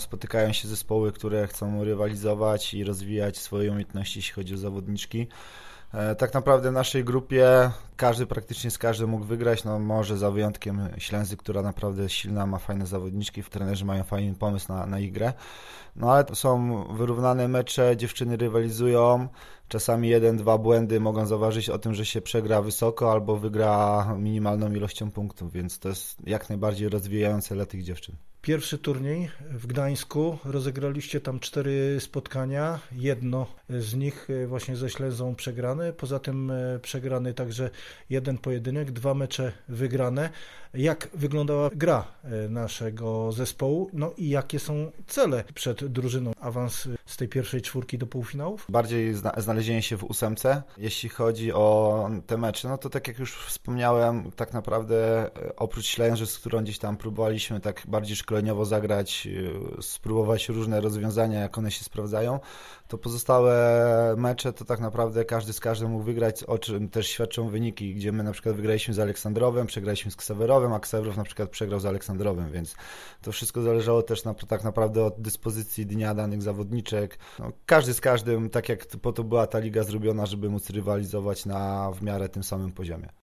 Spotykają się zespoły, które chcą rywalizować i rozwijać swoje umiejętności, jeśli chodzi o zawodniczki. E, tak naprawdę w naszej grupie każdy praktycznie z każdym mógł wygrać, no może za wyjątkiem Ślęzy, która naprawdę silna, ma fajne zawodniczki, trenerzy mają fajny pomysł na, na grę. No ale to są wyrównane mecze, dziewczyny rywalizują, czasami jeden, dwa błędy mogą zaważyć o tym, że się przegra wysoko albo wygra minimalną ilością punktów, więc to jest jak najbardziej rozwijające dla tych dziewczyn. Pierwszy turniej w Gdańsku, rozegraliście tam cztery spotkania, jedno z nich właśnie ze Ślęzą przegrane, poza tym e, przegrany także jeden pojedynek, dwa mecze wygrane. Jak wyglądała gra e, naszego zespołu, no i jakie są cele przed drużyną? Awans z tej pierwszej czwórki do półfinałów? Bardziej znalezienie się w ósemce. Jeśli chodzi o te mecze, no to tak jak już wspomniałem, tak naprawdę e, oprócz Ślęży, z którą gdzieś tam próbowaliśmy tak bardziej szkoleniowo zagrać, e, spróbować różne rozwiązania, jak one się sprawdzają, to pozostałe mecze to tak naprawdę każdy z każdym mógł wygrać, o czym też świadczą wyniki, gdzie my na przykład wygraliśmy z Aleksandrowem, przegraliśmy z Ksawerowem, a Ksawrow na przykład przegrał z Aleksandrowem, więc to wszystko zależało też na, tak naprawdę od dyspozycji dnia danych zawodniczek. No, każdy z każdym, tak jak po to była ta liga zrobiona, żeby móc rywalizować na w miarę tym samym poziomie.